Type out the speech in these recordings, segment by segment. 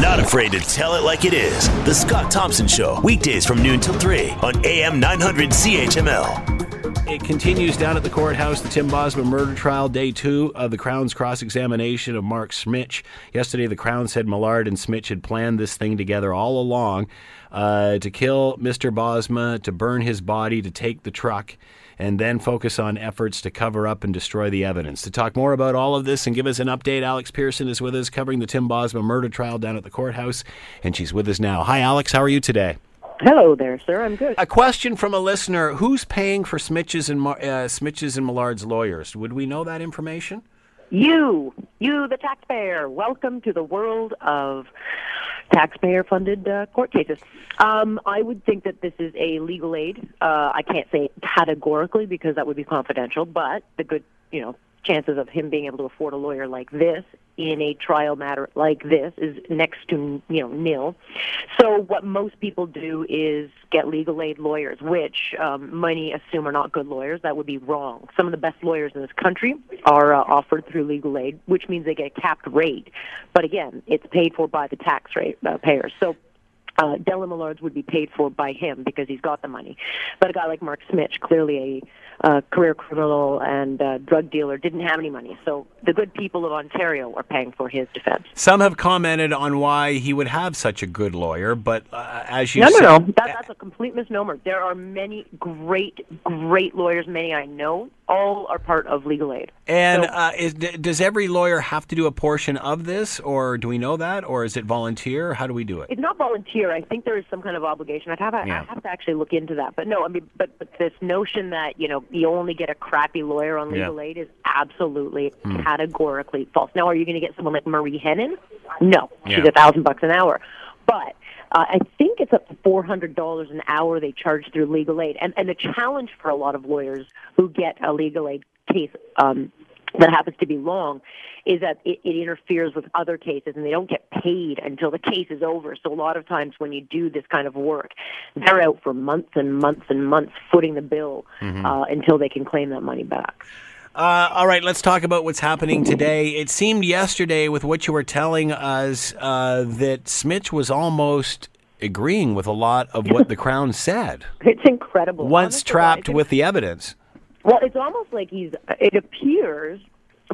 Not afraid to tell it like it is. The Scott Thompson Show, weekdays from noon till 3 on AM 900 CHML. It continues down at the courthouse, the Tim Bosma murder trial, day two of the Crown's cross examination of Mark Smich. Yesterday, the Crown said Millard and Smich had planned this thing together all along uh, to kill Mr. Bosma, to burn his body, to take the truck and then focus on efforts to cover up and destroy the evidence. To talk more about all of this and give us an update, Alex Pearson is with us covering the Tim Bosma murder trial down at the courthouse, and she's with us now. Hi, Alex. How are you today? Hello there, sir. I'm good. A question from a listener: Who's paying for Smich's and uh, and Millard's lawyers? Would we know that information? You, you, the taxpayer. Welcome to the world of taxpayer-funded uh, court cases. Um, I would think that this is a legal aid. Uh, I can't say categorically because that would be confidential, but the good, you know, chances of him being able to afford a lawyer like this in a trial matter like this is next to you know nil. So what most people do is get legal aid lawyers, which um, many assume are not good lawyers. That would be wrong. Some of the best lawyers in this country are uh, offered through legal aid, which means they get a capped rate. But again, it's paid for by the tax rate uh, payers. So uh, Dellen Millards would be paid for by him because he's got the money. But a guy like Mark Smich, clearly a uh, career criminal and uh, drug dealer, didn't have any money. So the good people of Ontario are paying for his defense. Some have commented on why he would have such a good lawyer, but uh, as you no, said, no, no, that, that's a complete misnomer. There are many great, great lawyers, many I know, all are part of legal aid. And So- uh, is, d- does every lawyer have to do a portion of this, or do we know that, or is it volunteer? How do we do it? It's not volunteer. I think there is some kind of obligation. I'd have to, Yeah. I'd have to actually look into that. But no, I mean, but, but this notion that you know you only get a crappy lawyer on legal Yeah. aid is absolutely Hmm. categorically false. Now, are you going to get someone like Marie Henein? No, she's a thousand bucks an hour. But uh, I think it's up to four hundred dollars an hour they charge through legal aid. And and the challenge for a lot of lawyers who get a legal aid case um, that happens to be long is that it, it interferes with other cases and they don't get paid until the case is over. So a lot of times when you do this kind of work, they're out for months and months and months footing the bill uh, until they can claim that money back. Uh, all right, let's talk about what's happening today. It seemed yesterday, with what you were telling us, uh, that Smich was almost agreeing with a lot of what the Crown said. It's incredible. Once Honest to trapped with the evidence. Well, it's almost like he's. It appears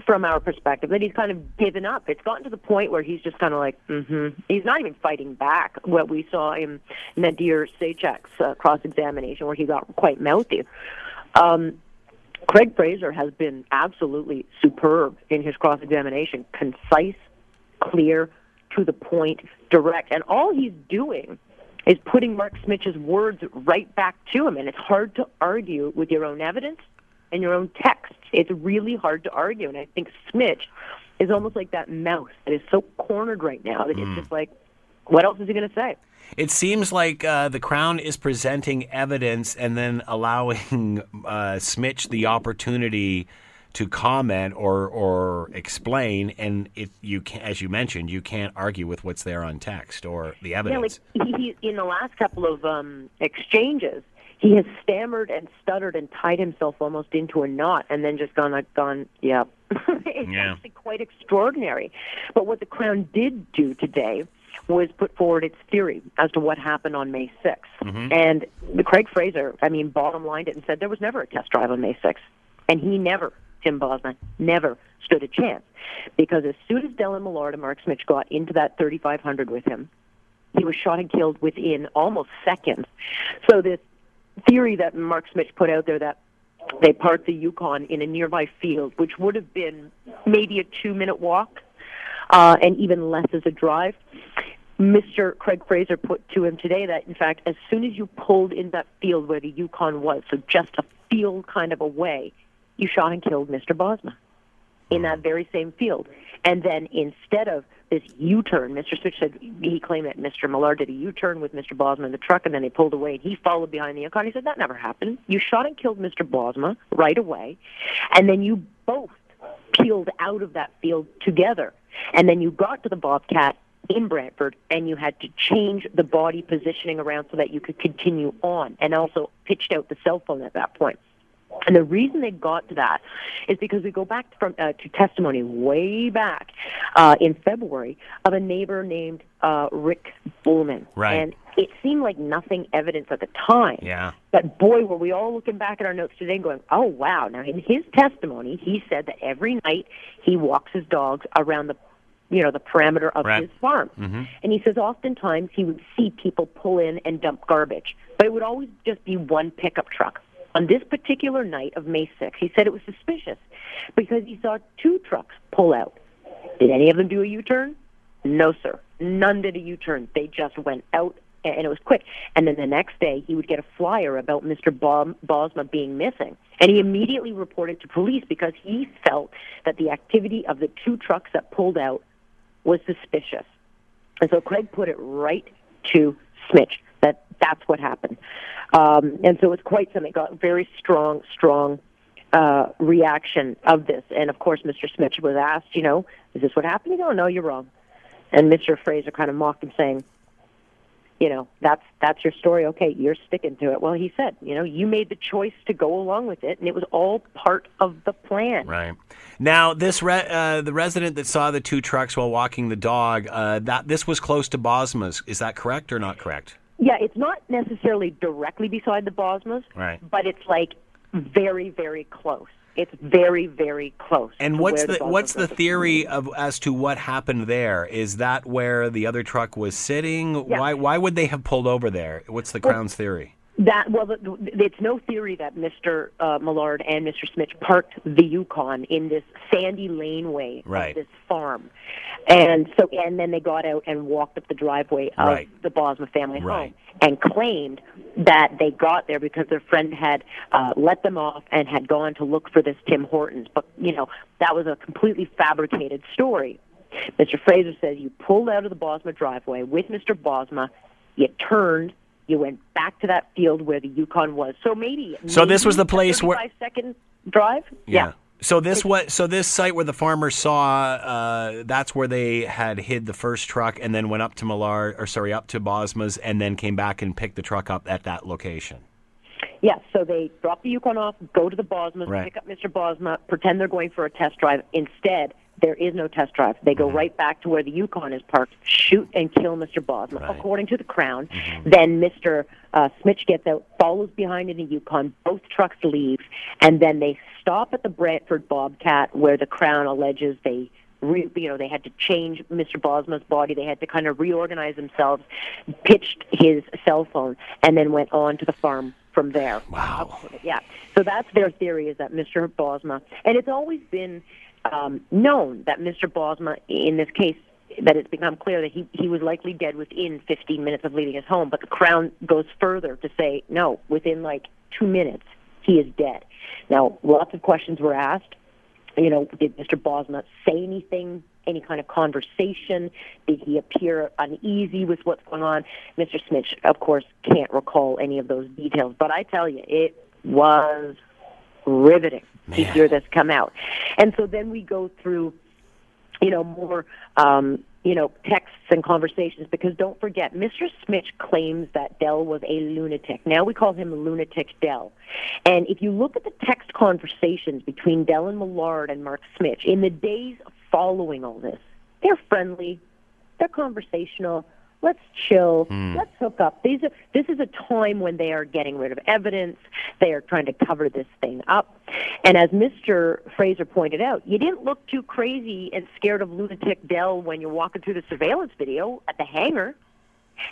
from our perspective that he's kind of given up. It's gotten to the point where he's just kind of like, mm-hmm. He's not even fighting back. What we saw in Nadir Sachak's uh, cross-examination, where he got quite mouthy. Um, Craig Fraser has been absolutely superb in his cross-examination, concise, clear, to the point, direct, and all he's doing is putting Mark Smich's words right back to him. And it's hard to argue with your own evidence and your own text. It's really hard to argue. And I think Smich is almost like that mouse that is so cornered right now that it's just like, what else is he going to say? It seems like uh, the Crown is presenting evidence and then allowing uh, Smich the opportunity to comment or or explain. And if you can, as you mentioned, you can't argue with what's there on text or the evidence. Yeah, like he, he in the last couple of um, exchanges, he has stammered and stuttered and tied himself almost into a knot, and then just gone like gone, yeah. it's Yeah. actually quite extraordinary. But what the Crown did do today was put forward its theory as to what happened on May 6th. Mm-hmm. And the Craig Fraser, I mean, bottom lined it and said there was never a test drive on May 6th. And he never, Tim Bosma, never stood a chance. Because as soon as Dellen Millard and Mark Smich got into that 3500 with him, he was shot and killed within almost seconds. So this theory that Mark Smich put out there that they parked the Yukon in a nearby field, which would have been maybe a two-minute walk, uh, and even less as a drive. Mr. Craig Fraser put to him today that, in fact, as soon as you pulled in that field where the Yukon was, so just a field kind of away, you shot and killed Mr. Bosma in that very same field. And then instead of this U-turn, Mr. Smich said he claimed that Mr. Millard did a U-turn with Mr. Bosma in the truck, and then they pulled away, and he followed behind the Yukon. He said that never happened. You shot and killed Mr. Bosma right away, and then you both peeled out of that field together, and then you got to the Bobcat in Brantford, and you had to change the body positioning around so that you could continue on, and also pitched out the cell phone at that point. And the reason they got to that is because we go back from uh, to testimony way back uh, in February of a neighbor named uh, Rick Bullman. Right. And it seemed like nothing evidence at the time. Yeah. But boy, were we all looking back at our notes today and going, oh, wow. Now, in his testimony, he said that every night he walks his dogs around the you know the parameter of Right. his farm Mm-hmm. and he says oftentimes he would see people pull in and dump garbage but it would always just be one pickup truck on this particular night of may 6th he said it was suspicious because he saw two trucks pull out. Did any of them do a u-turn? No sir. None did a u-turn. They just went out and it was quick. And then the next day he would get a flyer about mr bosma being missing. And he immediately reported to police because he felt that the activity of the two trucks that pulled out was suspicious. And so Craig put it right to Smich that's what happened. Um, and so it was quite something. Got very strong, strong uh, reaction of this. And of course, Mr. Smith was asked, you know, is this what happened? He go, no, you're wrong. And Mr. Fraser kind of mocked him, saying, you know, that's that's your story. Okay, you're sticking to it. Well, he said, you know, you made the choice to go along with it, and it was all part of the plan. Right. Now, this re- uh, the resident that saw the two trucks while walking the dog, uh, that this was close to Bosma's. Is that correct or not correct? Yeah, it's not necessarily directly beside the Bosmas, Right. but it's like very, very close. It's very, very close. And what's where the what's the theory of as to what happened there? Is that where the other truck was sitting? Yeah. Why why would they have pulled over there? What's the Crown's theory? That well, it's no theory that Mr. Uh, Millard and Mr. Smith parked the Yukon in this sandy laneway Right. of this farm, and so and then they got out and walked up the driveway of Right. the Bosma family Right. home and claimed that they got there because their friend had uh, let them off and had gone to look for this Tim Hortons. But you know that was a completely fabricated story. Mr. Fraser says you pulled out of the Bosma driveway with Mr. Bosma, you turned, you went back to that field where the Yukon was. So maybe. So this was the place where- 35 second drive. Yeah. So this what so this site where the farmers saw uh, that's where they had hid the first truck and then went up to Millar, or sorry up to Bosma's and then came back and picked the truck up at that location. Yeah, so they drop the Yukon off, go to the Bosma, Right. pick up Mr. Bosma, pretend they're going for a test drive. Instead, there is no test drive. They Mm-hmm. go right back to where the Yukon is parked, shoot and kill Mr. Bosma, Right. according to the Crown. Then Mr. Uh, Smich gets out, follows behind in the Yukon. Both trucks leave, and then they stop at the Brantford Bobcat, where the Crown alleges they. Re, you know, they had to change Mr. Bosma's body. They had to kind of reorganize themselves, pitched his cell phone, and then went on to the farm from there. Wow. Yeah. So that's their theory is that Mr. Bosma, and it's always been um, known that Mr. Bosma, in this case, that it's become clear that he, he was likely dead within 15 minutes of leaving his home. But the Crown goes further to say, no, within like two minutes, he is dead. Now, lots of questions were asked. You know, did Mr. Bosma say anything, any kind of conversation? Did he appear uneasy with what's going on? Mr. Smith, of course, can't recall any of those details. But I tell you, it was riveting Man. hear this come out. And so then we go through, you know, more, um, you know, texts and conversations because don't forget, Mr. Smith claims that Dell was a lunatic. Now we call him Lunatic Dell. And if you look at the text conversations between Dell and Millard and Mark Smith in the days following all this, they're friendly, they're conversational. Let's chill. Hmm. Let's hook up. These are, this is a time when they are getting rid of evidence. They are trying to cover this thing up. And as Mr. Fraser pointed out, you didn't look too crazy and scared of lunatic Dell when you're walking through the surveillance video at the hangar.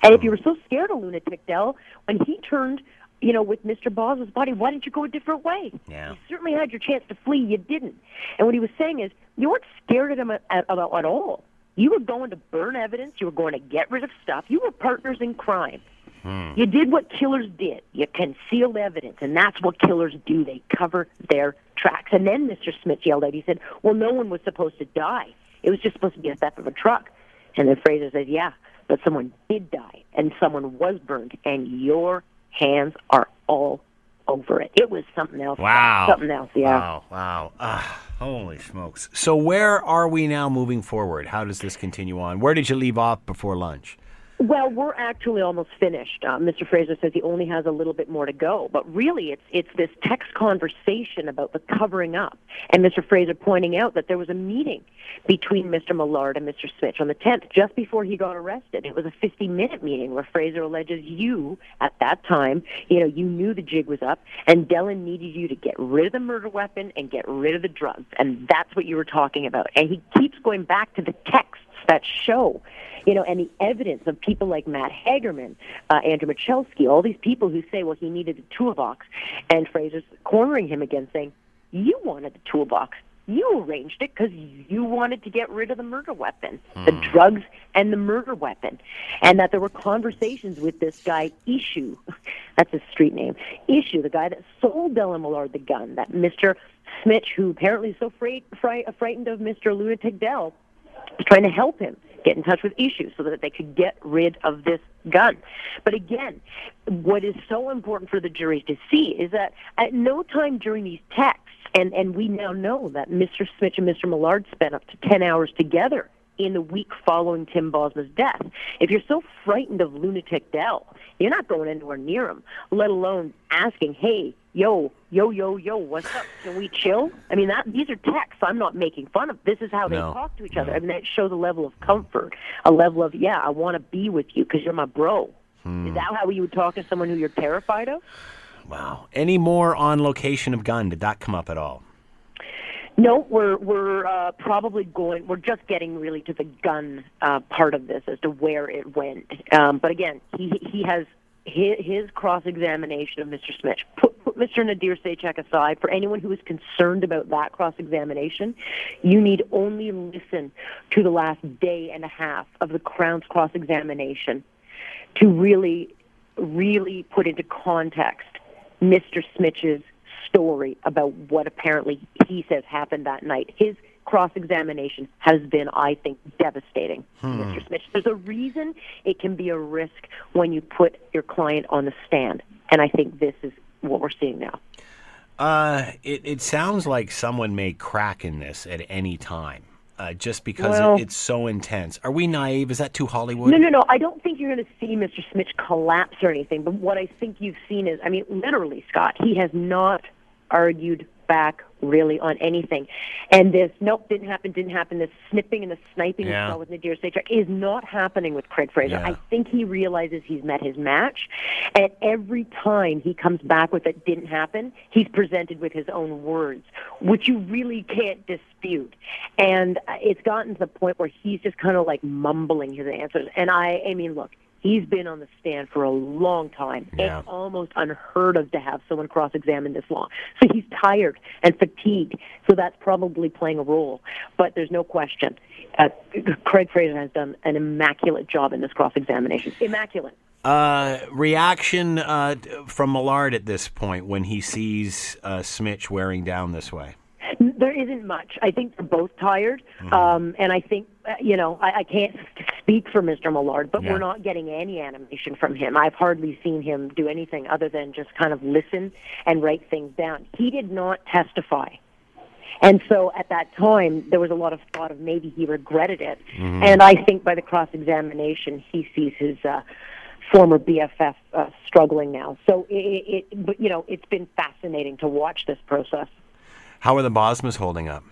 And if you were so scared of lunatic Dell, when he turned, you know, with Mr. Bos's body, why didn't you go a different way? Yeah. You certainly had your chance to flee. You didn't. And what he was saying is, you weren't scared of him at, at, at all. You were going to burn evidence. You were going to get rid of stuff. You were partners in crime. You did what killers did. You concealed evidence, and that's what killers do. They cover their tracks. And then Mr. Smith yelled out, he said, Well, no one was supposed to die. It was just supposed to be a theft of a truck. And then Fraser said, Yeah, but someone did die, and someone was burned, and your hands are all over it. It was something else. Wow. Something else, yeah. Wow. Wow. Ah, holy smokes. So where are we now moving forward? How does this continue on? Where did you leave off before lunch? Well, we're actually almost finished. Uh, Mr. Fraser says he only has a little bit more to go, but really, it's it's this text conversation about the covering up, and Mr. Fraser pointing out that there was a meeting between Mr. Millard and Mr. Smich on the 10th, just before he got arrested. It was a 50-minute meeting where Fraser alleges you, at that time, you know, you knew the jig was up, and Dellen needed you to get rid of the murder weapon and get rid of the drugs, and that's what you were talking about. And he keeps going back to the texts that show you know, and the evidence of people like Matt Hagerman, uh, Andrew Michalski, all these people who say, well, he needed a toolbox, and Fraser's cornering him again, saying, you wanted the toolbox. You arranged it because you wanted to get rid of the murder weapon, hmm. the drugs and the murder weapon, and that there were conversations with this guy Issue, that's his street name, Issue, the guy that sold Dellen Millard the gun, that Mr. Smich, who apparently is so fright, fright, frightened of Mr. Lunatic Dell, was trying to help him get in touch with issues so that they could get rid of this gun. But again, what is so important for the jury to see is that at no time during these texts, and, and we now know that Mr. Smich and Mr. Millard spent up to 10 hours together in the week following Tim Bosma's death. If you're so frightened of lunatic Dell, you're not going anywhere near him, let alone asking, hey, yo, yo, yo, yo, what's up? Can we chill? I mean, that these are texts. I'm not making fun of. This is how they no, talk to each no. other. I mean, that shows a level of comfort, a level of yeah, I want to be with you because you're my bro. Hmm. Is that how you would talk to someone who you're terrified of? Wow. Any more on location of gun? Did that come up at all? No, we're we're uh, probably going. We're just getting really to the gun uh, part of this as to where it went. Um, but again, he he has his, his cross examination of Mr. Smith. Put, put Mr. Nadir Sachak aside. For anyone who is concerned about that cross examination, you need only listen to the last day and a half of the Crown's cross examination to really, really put into context Mr. Smich's story about what apparently he says happened that night. His cross examination has been, I think, devastating, hmm. Mr. Smith. There's a reason it can be a risk when you put your client on the stand, and I think this is what we're seeing now. Uh, it, it sounds like someone may crack in this at any time. Uh, just because well, it, it's so intense. Are we naive? Is that too Hollywood? No, no, no. I don't think you're going to see Mr. Smith collapse or anything. But what I think you've seen is, I mean, literally, Scott, he has not argued back really on anything. And this, nope, didn't happen, didn't happen, this snipping and the sniping yeah. we saw with Nadir Sachak is not happening with Craig Fraser. Yeah. I think he realizes he's met his match. And every time he comes back with it didn't happen, he's presented with his own words, which you really can't dispute. And uh, it's gotten to the point where he's just kind of like mumbling his answers. And I, I mean, look, He's been on the stand for a long time. Yeah. It's almost unheard of to have someone cross examine this long. So he's tired and fatigued. So that's probably playing a role. But there's no question. Uh, Craig Fraser has done an immaculate job in this cross examination. Immaculate. Uh, reaction uh, from Millard at this point when he sees uh, Smich wearing down this way? There isn't much. I think they're both tired, mm-hmm. um, and I think uh, you know I, I can't speak for Mr. Millard, but yeah. we're not getting any animation from him. I've hardly seen him do anything other than just kind of listen and write things down. He did not testify. And so at that time, there was a lot of thought of maybe he regretted it. Mm-hmm. And I think by the cross examination, he sees his uh, former BFF uh, struggling now. So it, it, but you know, it's been fascinating to watch this process. How are the Bosmas holding up?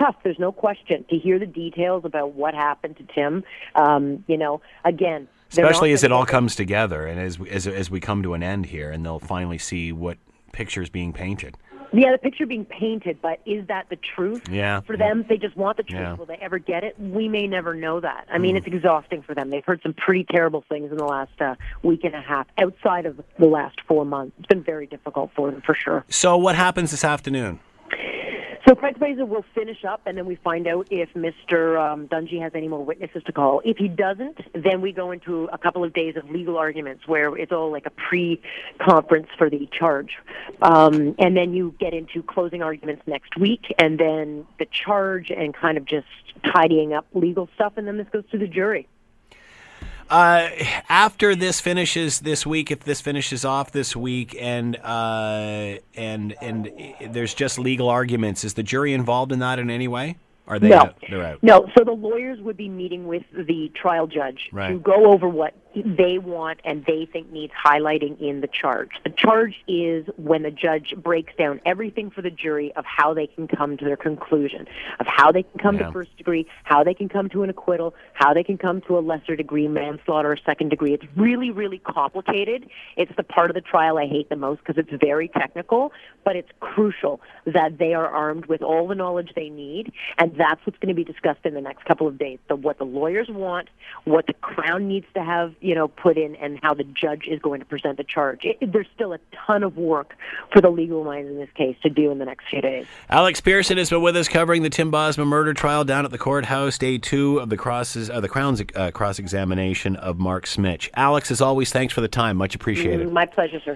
Tough. There's no question to hear the details about what happened to Tim. Um, you know, again, especially as it all comes together and as, as as we come to an end here, and they'll finally see what picture is being painted. Yeah, the picture being painted, but is that the truth? Yeah. For them, they just want the truth. Yeah. Will they ever get it? We may never know that. I mean, mm. it's exhausting for them. They've heard some pretty terrible things in the last uh, week and a half outside of the last four months. It's been very difficult for them, for sure. So, what happens this afternoon? So Fraser will finish up, and then we find out if Mr. Um, Dungey has any more witnesses to call. If he doesn't, then we go into a couple of days of legal arguments where it's all like a pre-conference for the charge, um, and then you get into closing arguments next week, and then the charge, and kind of just tidying up legal stuff, and then this goes to the jury. Uh, after this finishes this week, if this finishes off this week, and uh, and and there's just legal arguments, is the jury involved in that in any way? Are they no. out? Out. No. So the lawyers would be meeting with the trial judge Right. to go over what they want and they think needs highlighting in the charge. The charge is when the judge breaks down everything for the jury of how they can come to their conclusion, of how they can come Yeah. to first degree, how they can come to an acquittal, how they can come to a lesser degree manslaughter or second degree. It's really, really complicated. It's the part of the trial I hate the most because it's very technical, but it's crucial that they are armed with all the knowledge they need, and that's what's going to be discussed in the next couple of days. So what the lawyers want, what the Crown needs to have, you know, put in, and how the judge is going to present the charge. It, there's still a ton of work for the legal minds in this case to do in the next few days. Alex Pearson has been with us covering the Tim Bosma murder trial down at the courthouse, day two of the crosses, uh, the Crown's uh, cross examination of Mark Smich. Alex, as always, thanks for the time. Much appreciated. My pleasure, sir.